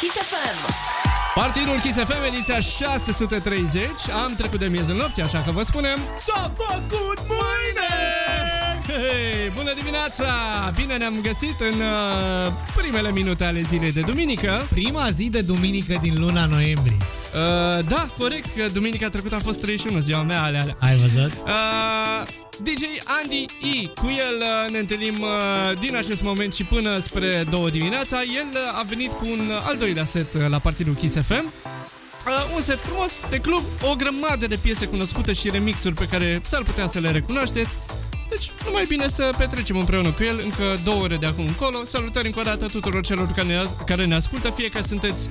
Kiss FM. Partidul Kiss FM, ediția 630 Am trecut de miezul nopții, așa că vă spunem S-a făcut mâine! Hei, bună dimineața! Bine ne-am găsit în uh, primele minute ale zilei de duminică Prima zi de duminică din luna noiembrie. Uh, Da, corect, că duminica trecută a fost 31, ziua mea, ale alea Ai văzut? Uh, DJ Andy E. Cu el uh, ne întâlnim uh, din acest moment și până spre două dimineața. El uh, a venit cu un uh, al doilea set uh, la partidul Kiss FM. Uh, un set frumos de club, o grămadă de piese cunoscute și remixuri pe care s-ar putea să le recunoașteți. Deci, numai bine să petrecem împreună cu el încă două ore de acum încolo. Salutări încă o dată tuturor celor care ne, care ne ascultă, fie că sunteți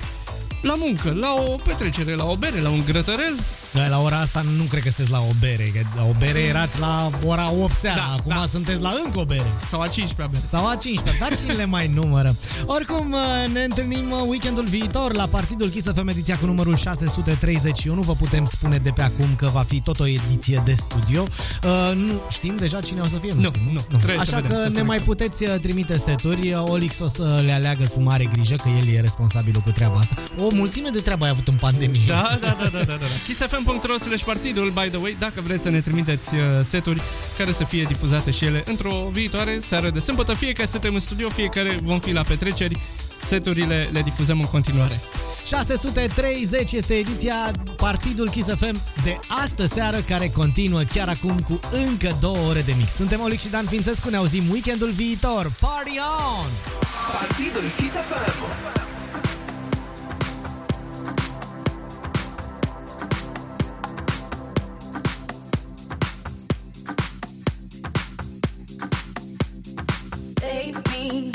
la muncă, la o petrecere, la o bere, la un grătărel, Noi la ora asta nu cred că sunteți la o bere, că la o bere erați la ora 8 seara, Da, acum da. sunteți la încă o bere. sau a 15-a bere. Sau a 15 dar cine le mai numără? Oricum, uh, ne întâlnim uh, weekendul viitor la Partidul Kiss FM ediția cu numărul 631. Vă putem spune de pe acum că va fi tot o ediție de studio. Uh, nu știm deja cine o să fie. Nu, știm, nu, trebuie să Așa vedem, că să ne se mai uităm. puteți uh, trimite seturi. Uh, Olix o să le aleagă cu mare grijă, că el e responsabilul cu treaba asta. O mulțime de treabă ai avut în pandemie. Da, da, da, da, da, da. kissfm.ro slash partidul, by the way, dacă vreți să ne trimiteți uh, seturi care să fie difuzate și ele într-o viitoare seară de sâmbătă, fie că suntem în studio, fie că vom fi la petreceri, seturile le difuzăm în continuare. 630 este ediția Partidul Kiss FM de astă seară care continuă chiar acum cu încă două ore de mix. Suntem Olic și Dan Fințescu, ne auzim weekendul viitor. Party on! Partidul Kiss FM. Is your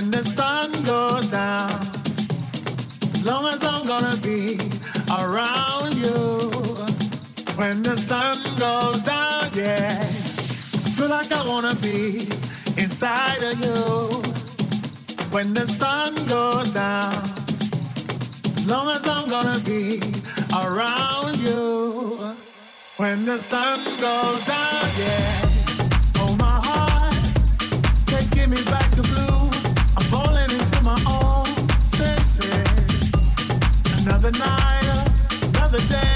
When the sun goes down. As long as I'm gonna be around you when the sun goes down, yeah. Feel like I wanna be inside of you when the sun goes down. As long as I'm gonna be around you when the sun goes down, yeah. Oh my heart, taking me back to blue. Another night, another day.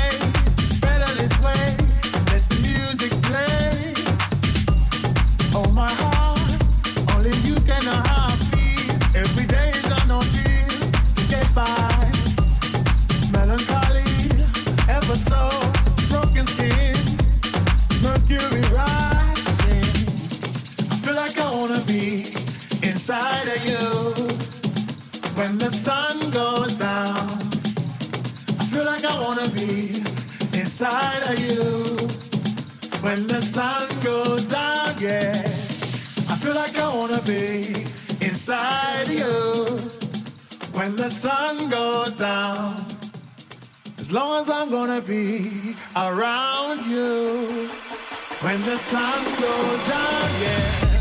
Inside you when the sun goes down. As long as I'm gonna be around you when the sun goes down, yeah.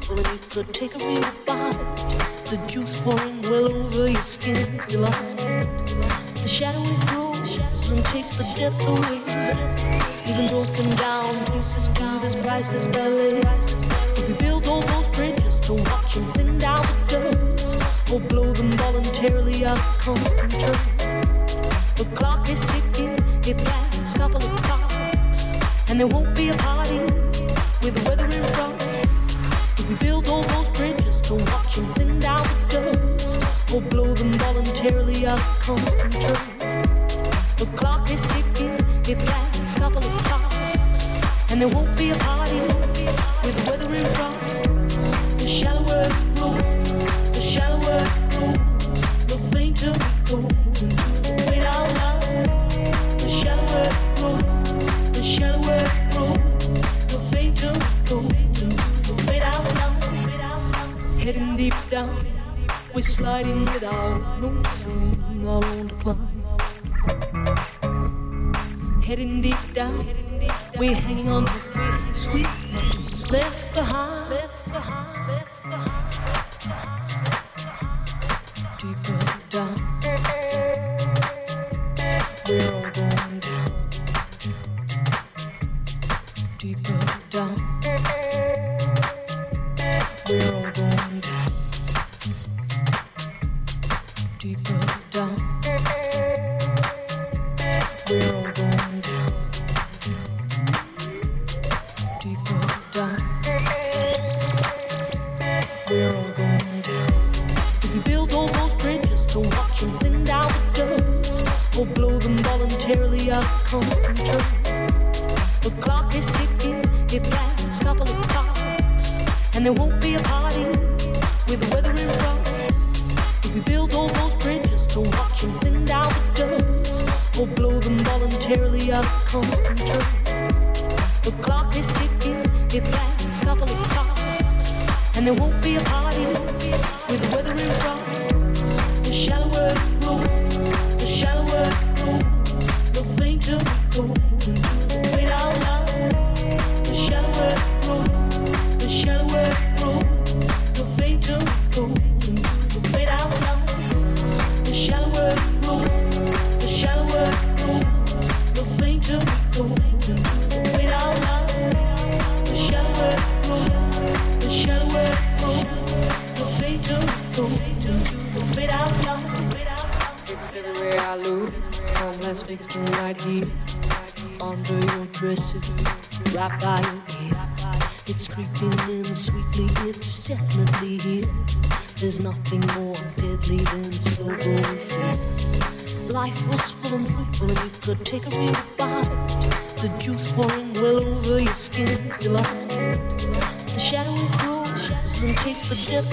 place the take a real body, the juice pouring well over your skin is lost. The shadow grows and takes the depth away, even broken down pieces to this priceless ballet. If you build all those bridges to watch them thin down the dirt, or blow them voluntarily out of constant turns. The clock is ticking, it lasts couple of clocks, and there won't be a party with the weather. The clock is ticking, it lasts a couple of hours, and there won't be a pause. subject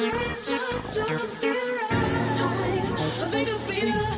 just, just don't feel right. I make her feel.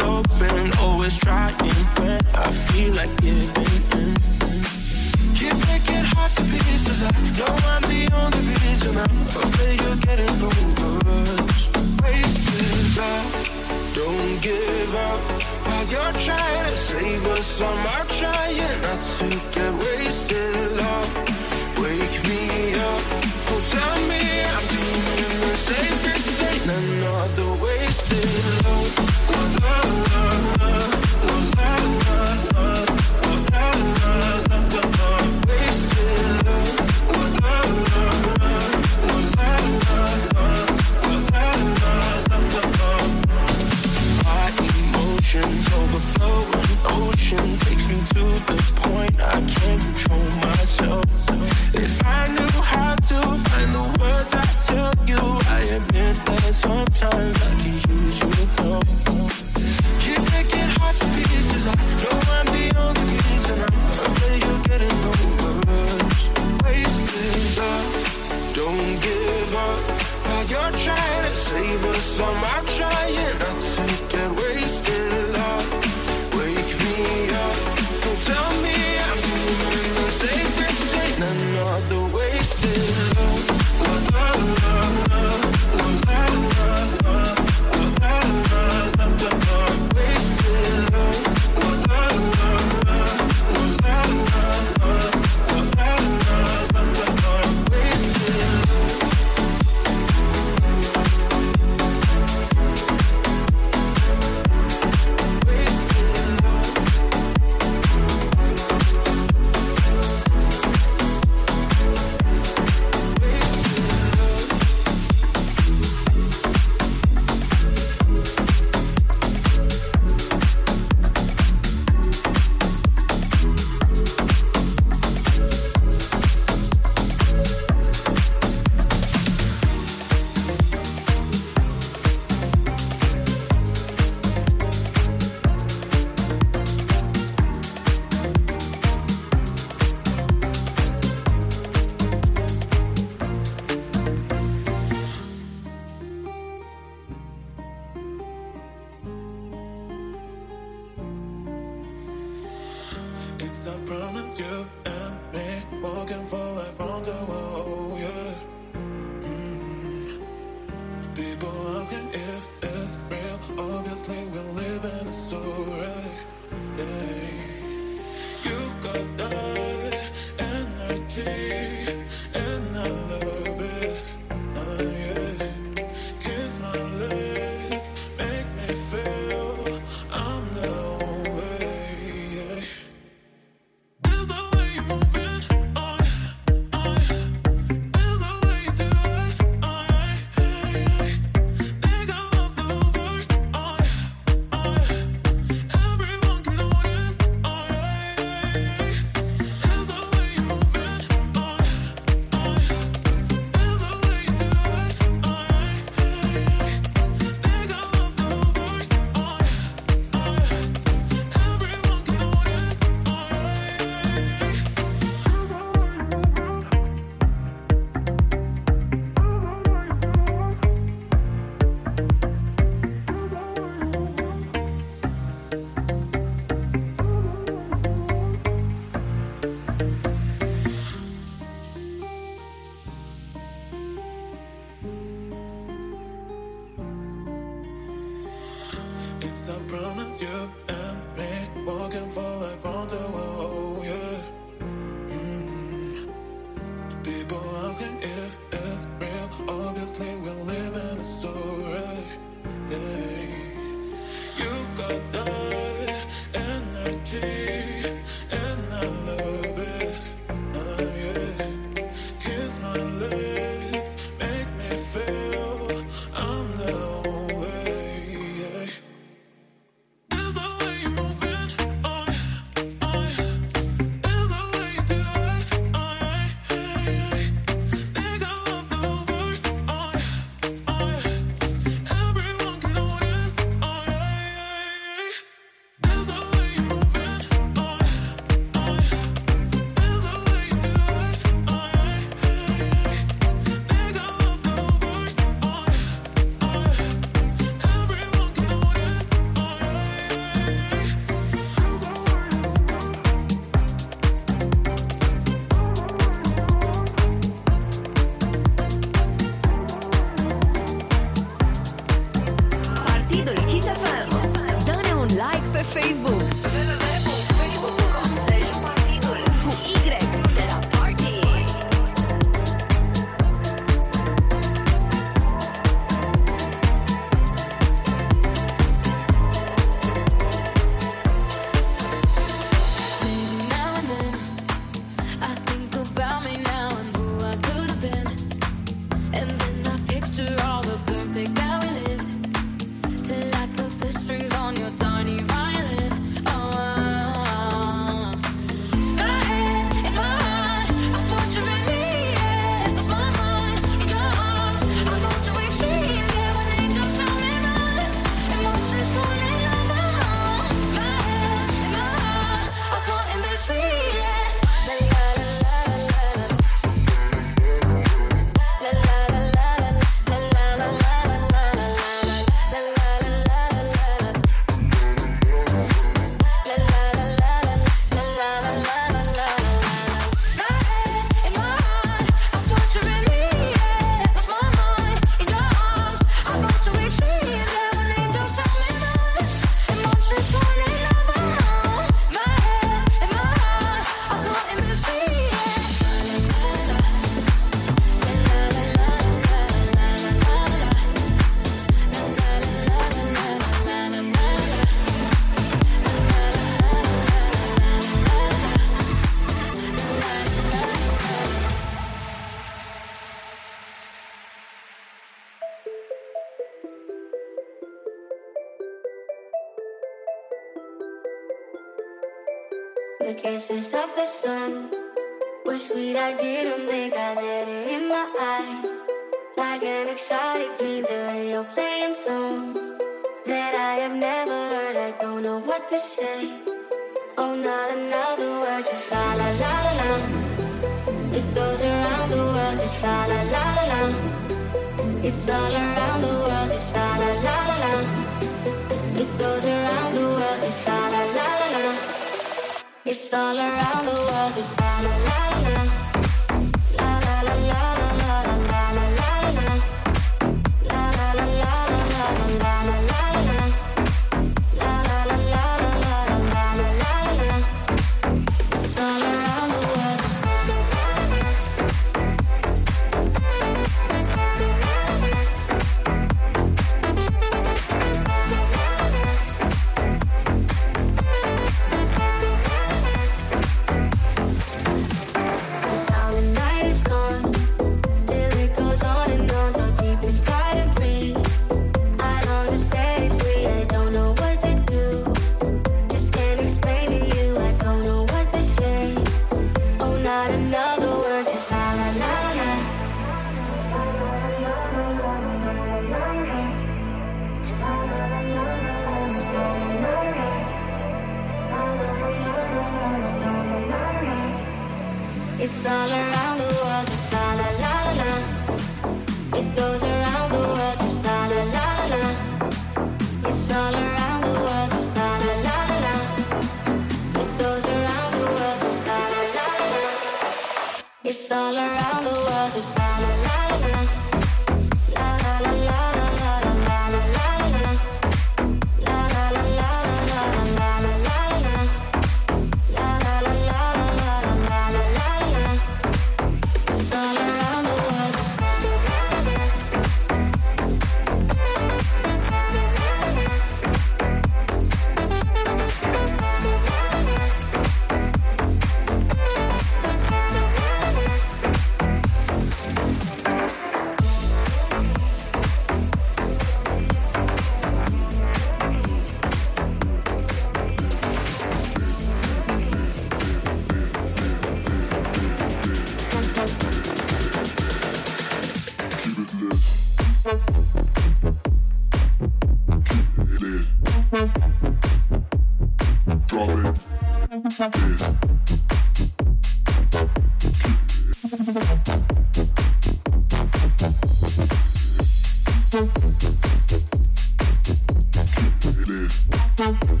Drop it.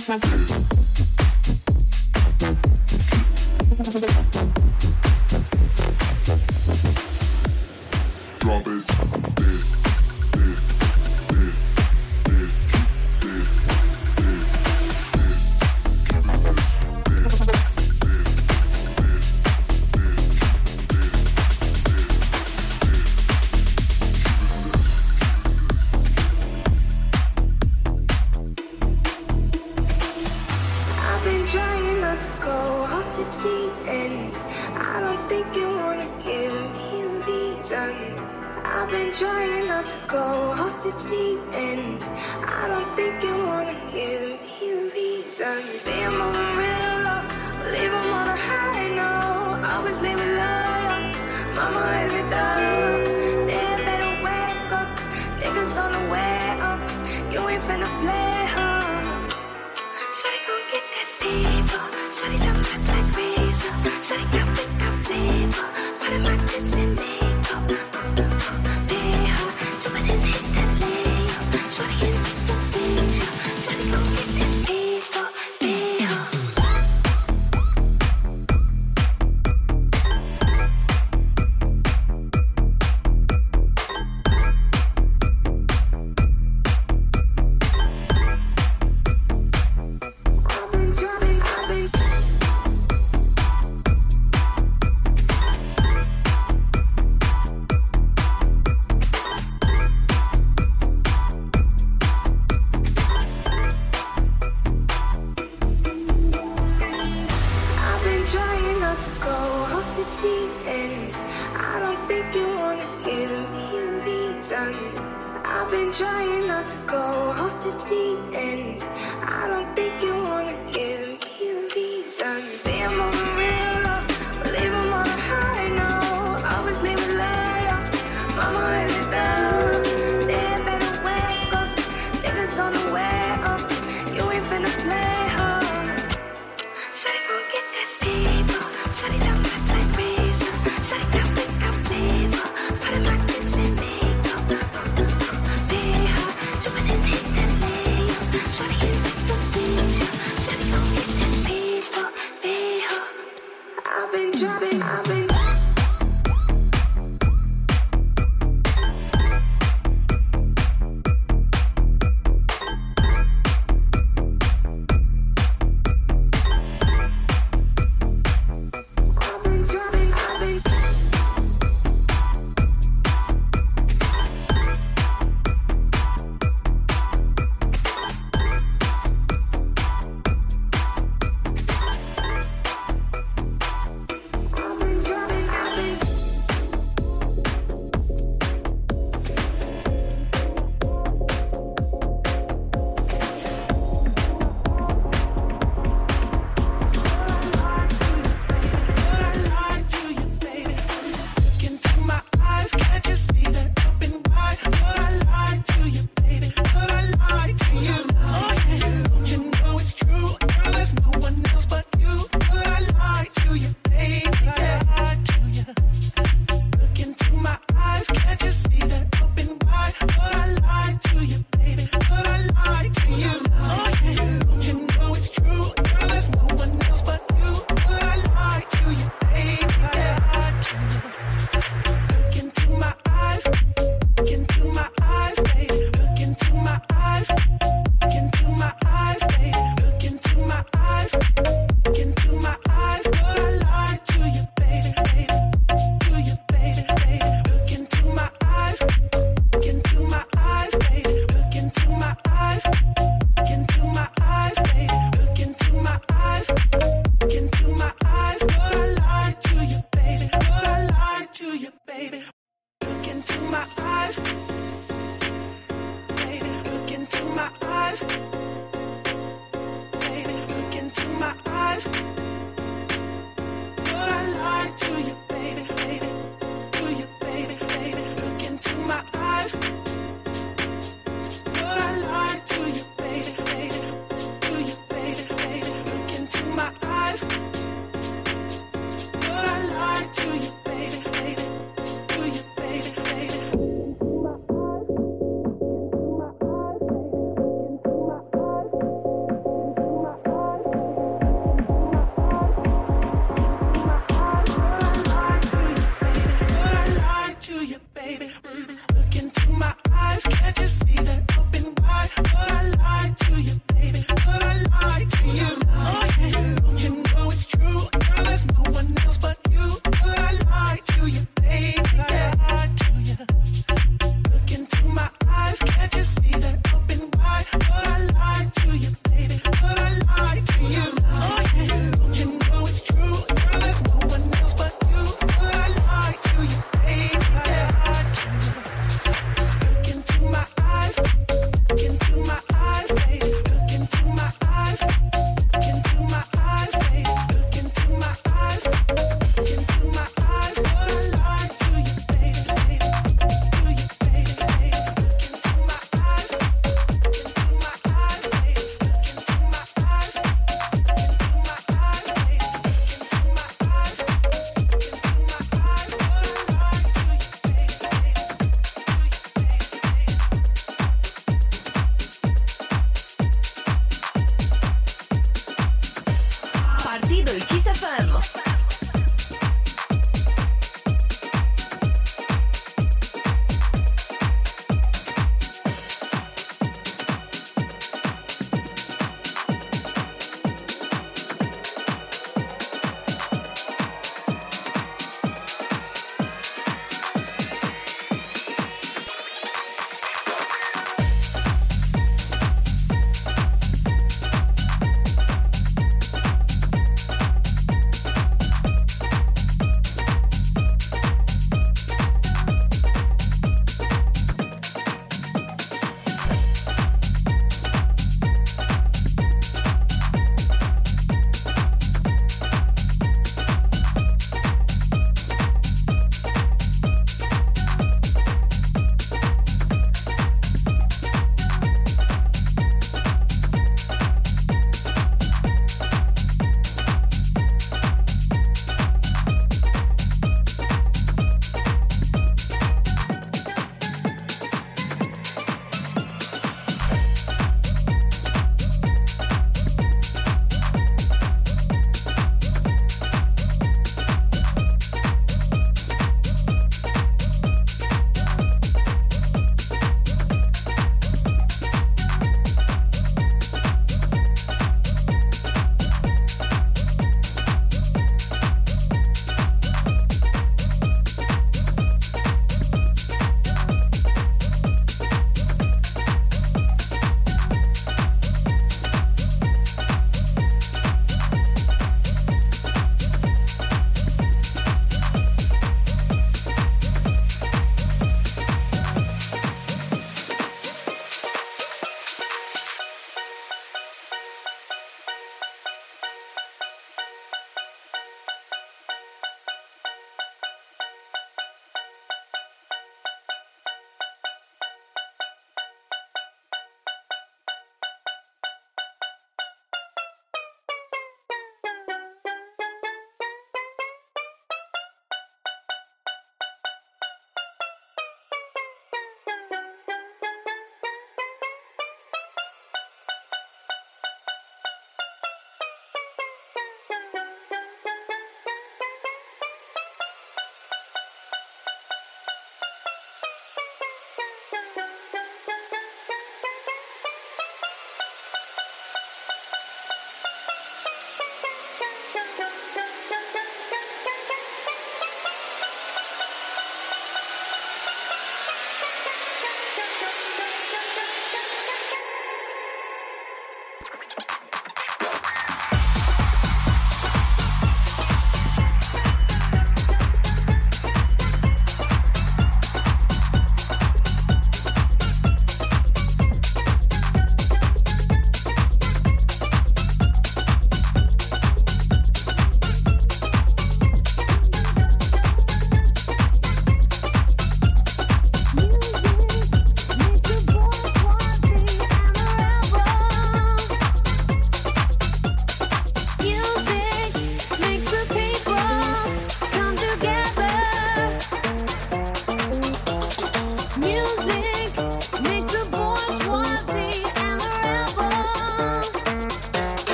Yeah.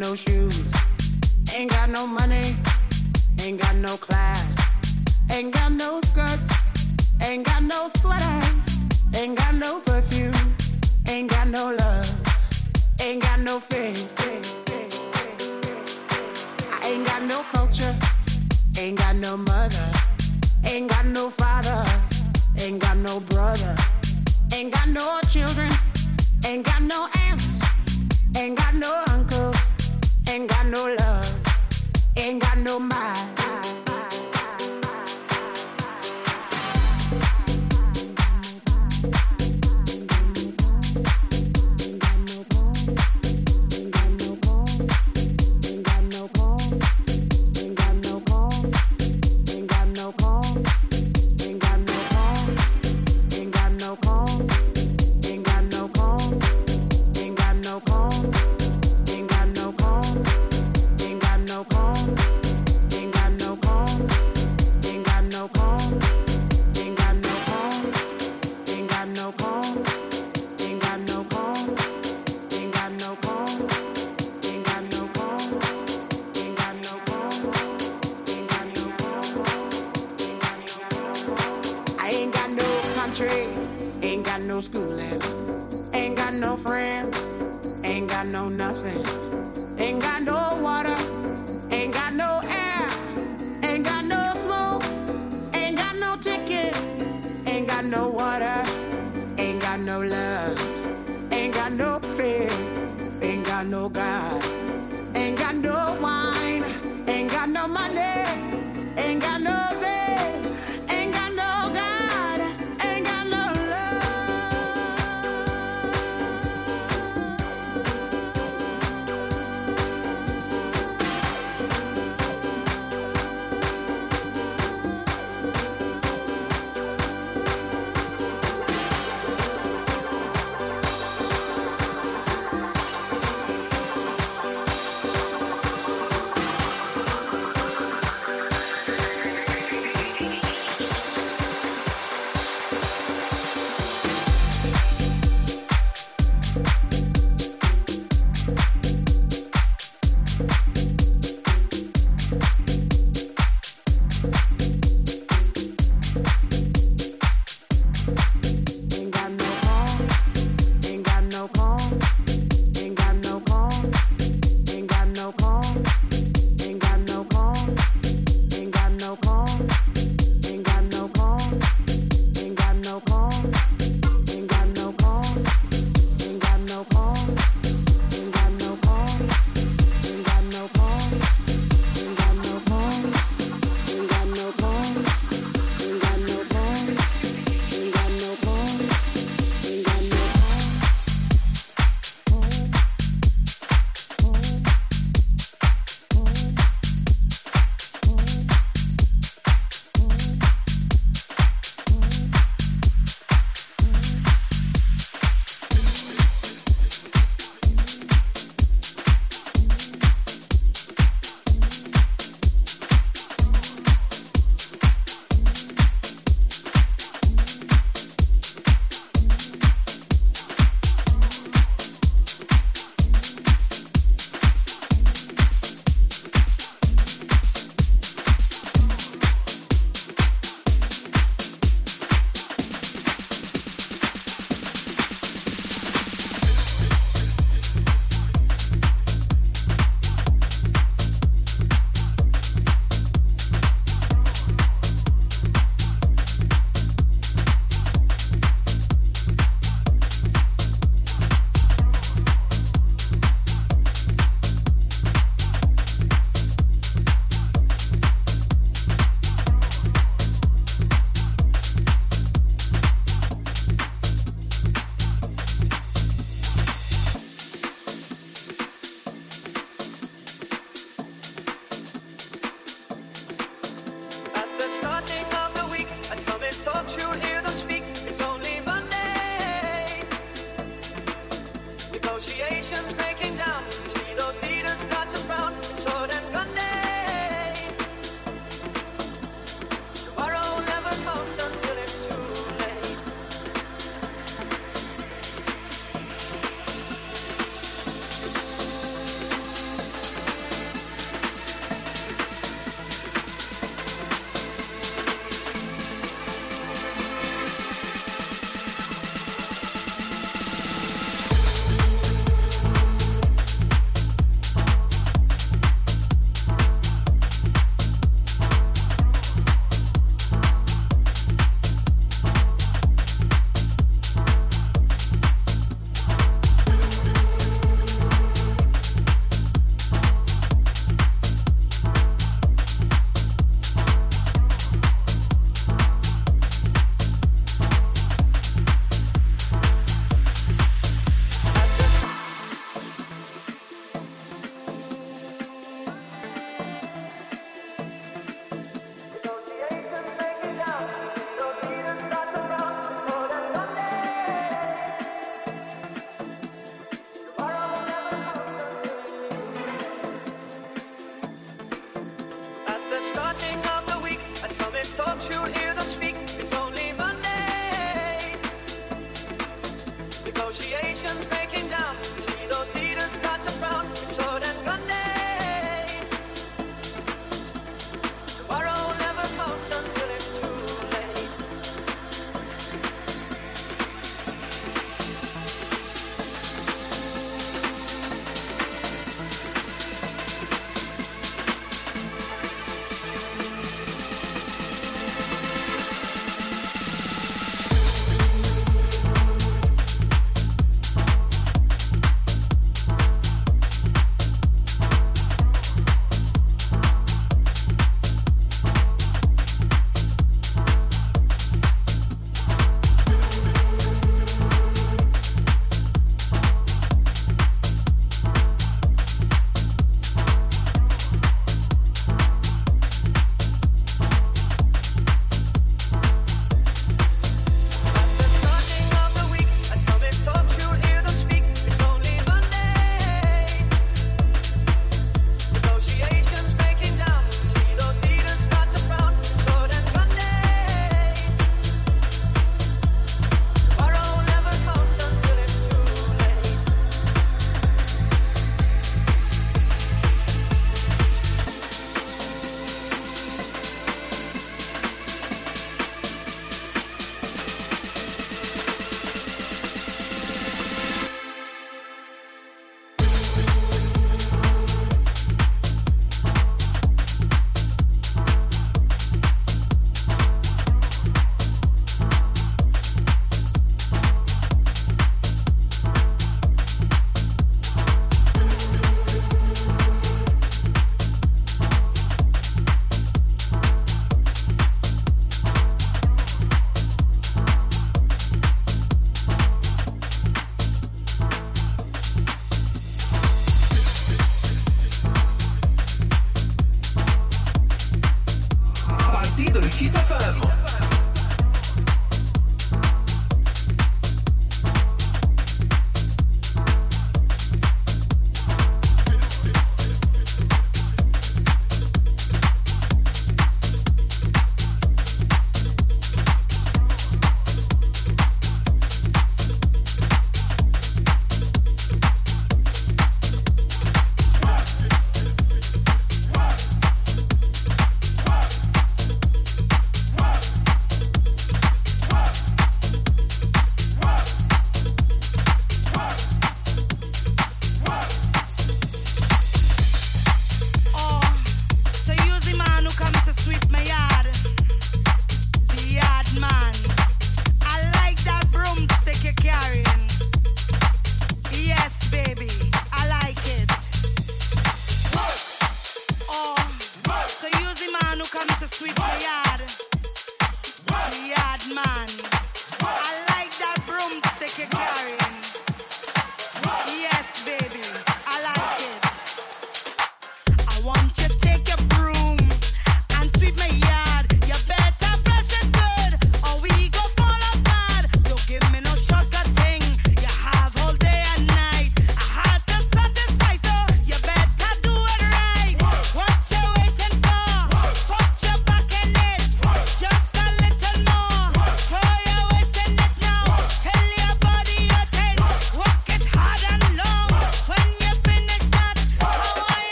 no shoes. Ain't got no money. Ain't got no class. Ain't got no skirts. Ain't got no sweater. Ain't got no perfume. Ain't got no love. Ain't got no faith. I ain't got no culture. Ain't got no mother. Ain't got no father. Ain't got no brother. Ain't got no children. Ain't got no aunts. Ain't got no uncle ain't got no love, ain't got no mind.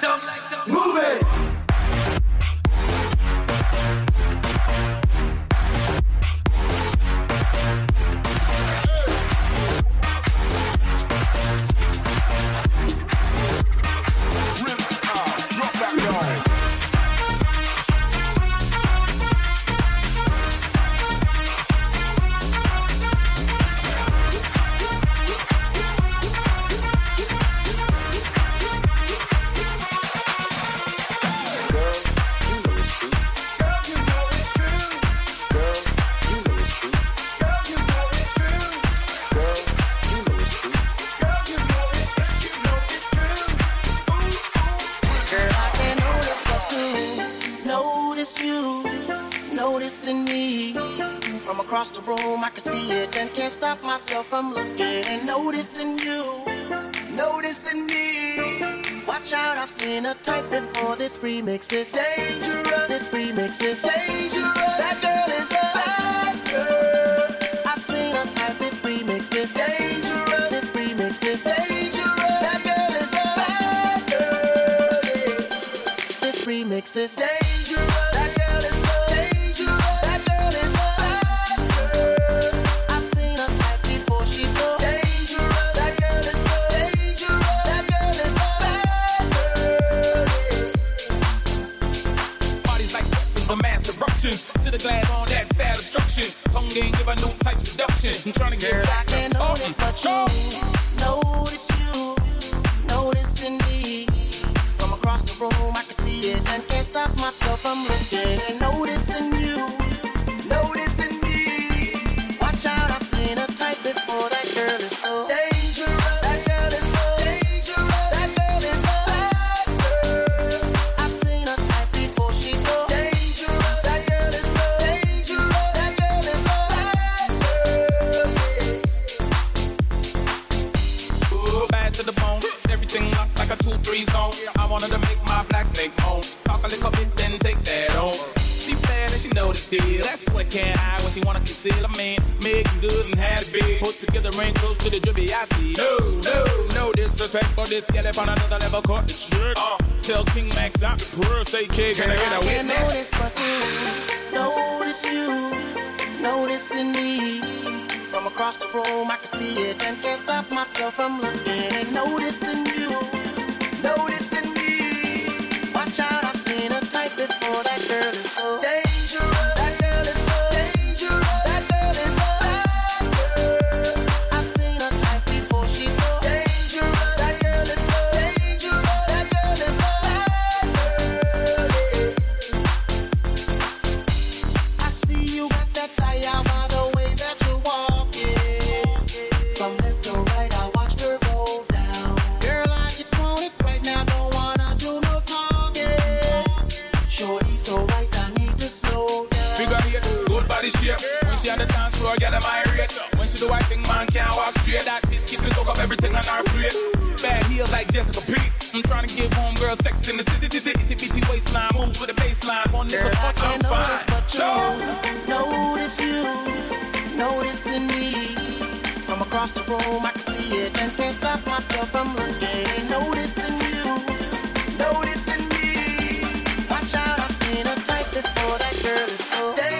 them, move it. Noticing you, noticing me. Watch out, I've seen a type before. This remix is dangerous. This remix is dangerous. That girl is a bad girl. I've seen a type. This remix is dangerous. This remix is dangerous. That girl is a bad girl. Yeah. This remix is dangerous. seduction. I'm trying to get Girl, back. to can't notice you. Notice you. Noticing me. From across the room, I can see it and can't stop myself from looking and noticing you. This. Get up on another level, caught the trick. Uh, tell King Max, stop the purr, say kid, can I get a I can't witness? notice but you notice you noticing me from across the room. I can see it and can't stop myself from looking and noticing you, noticing me. Watch out, I've seen a type before. That girl is so dangerous. Do I think man can't walk straight. That biscuit will soak up everything on our plate. Bad heels like Jessica P. I'm trying to give home girl sex in the city. Itty itty bitty waistline moves with a baseline. One nigga punch, I'm notice fine. but you notice you noticing me from across the room. I can see it and can't stop myself from looking. Noticing you, noticing me. Watch out, I've seen a type before. That girl is so dangerous.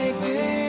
I need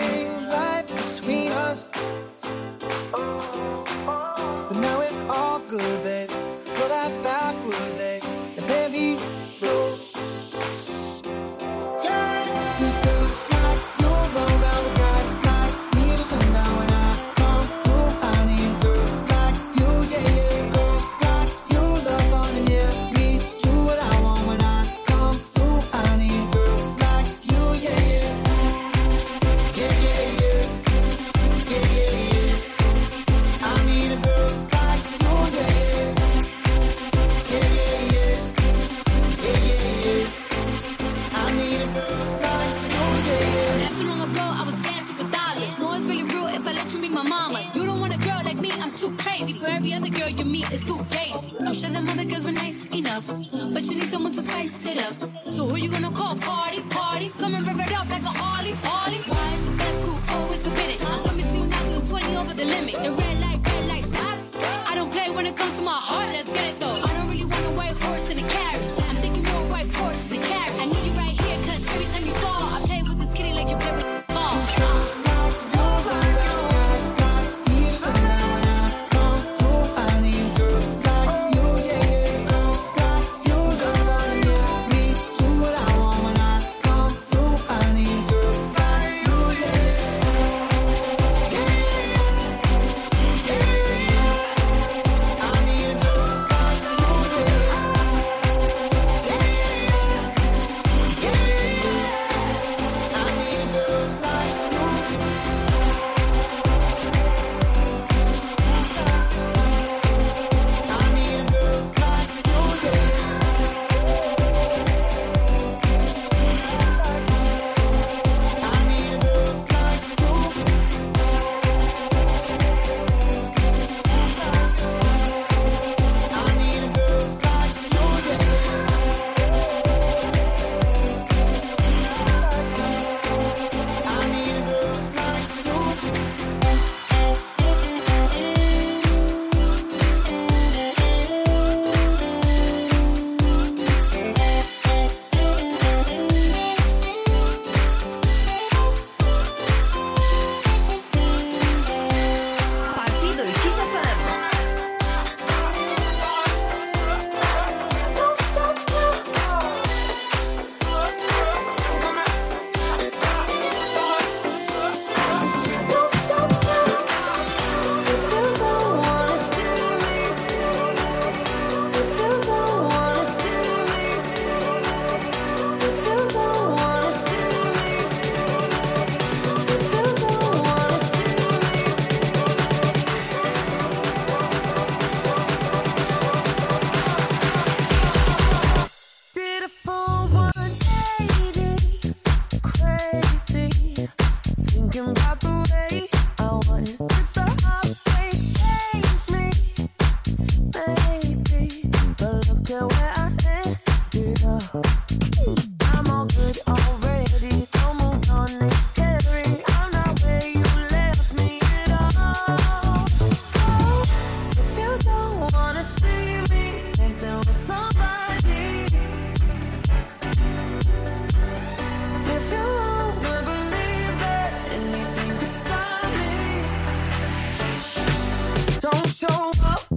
show up,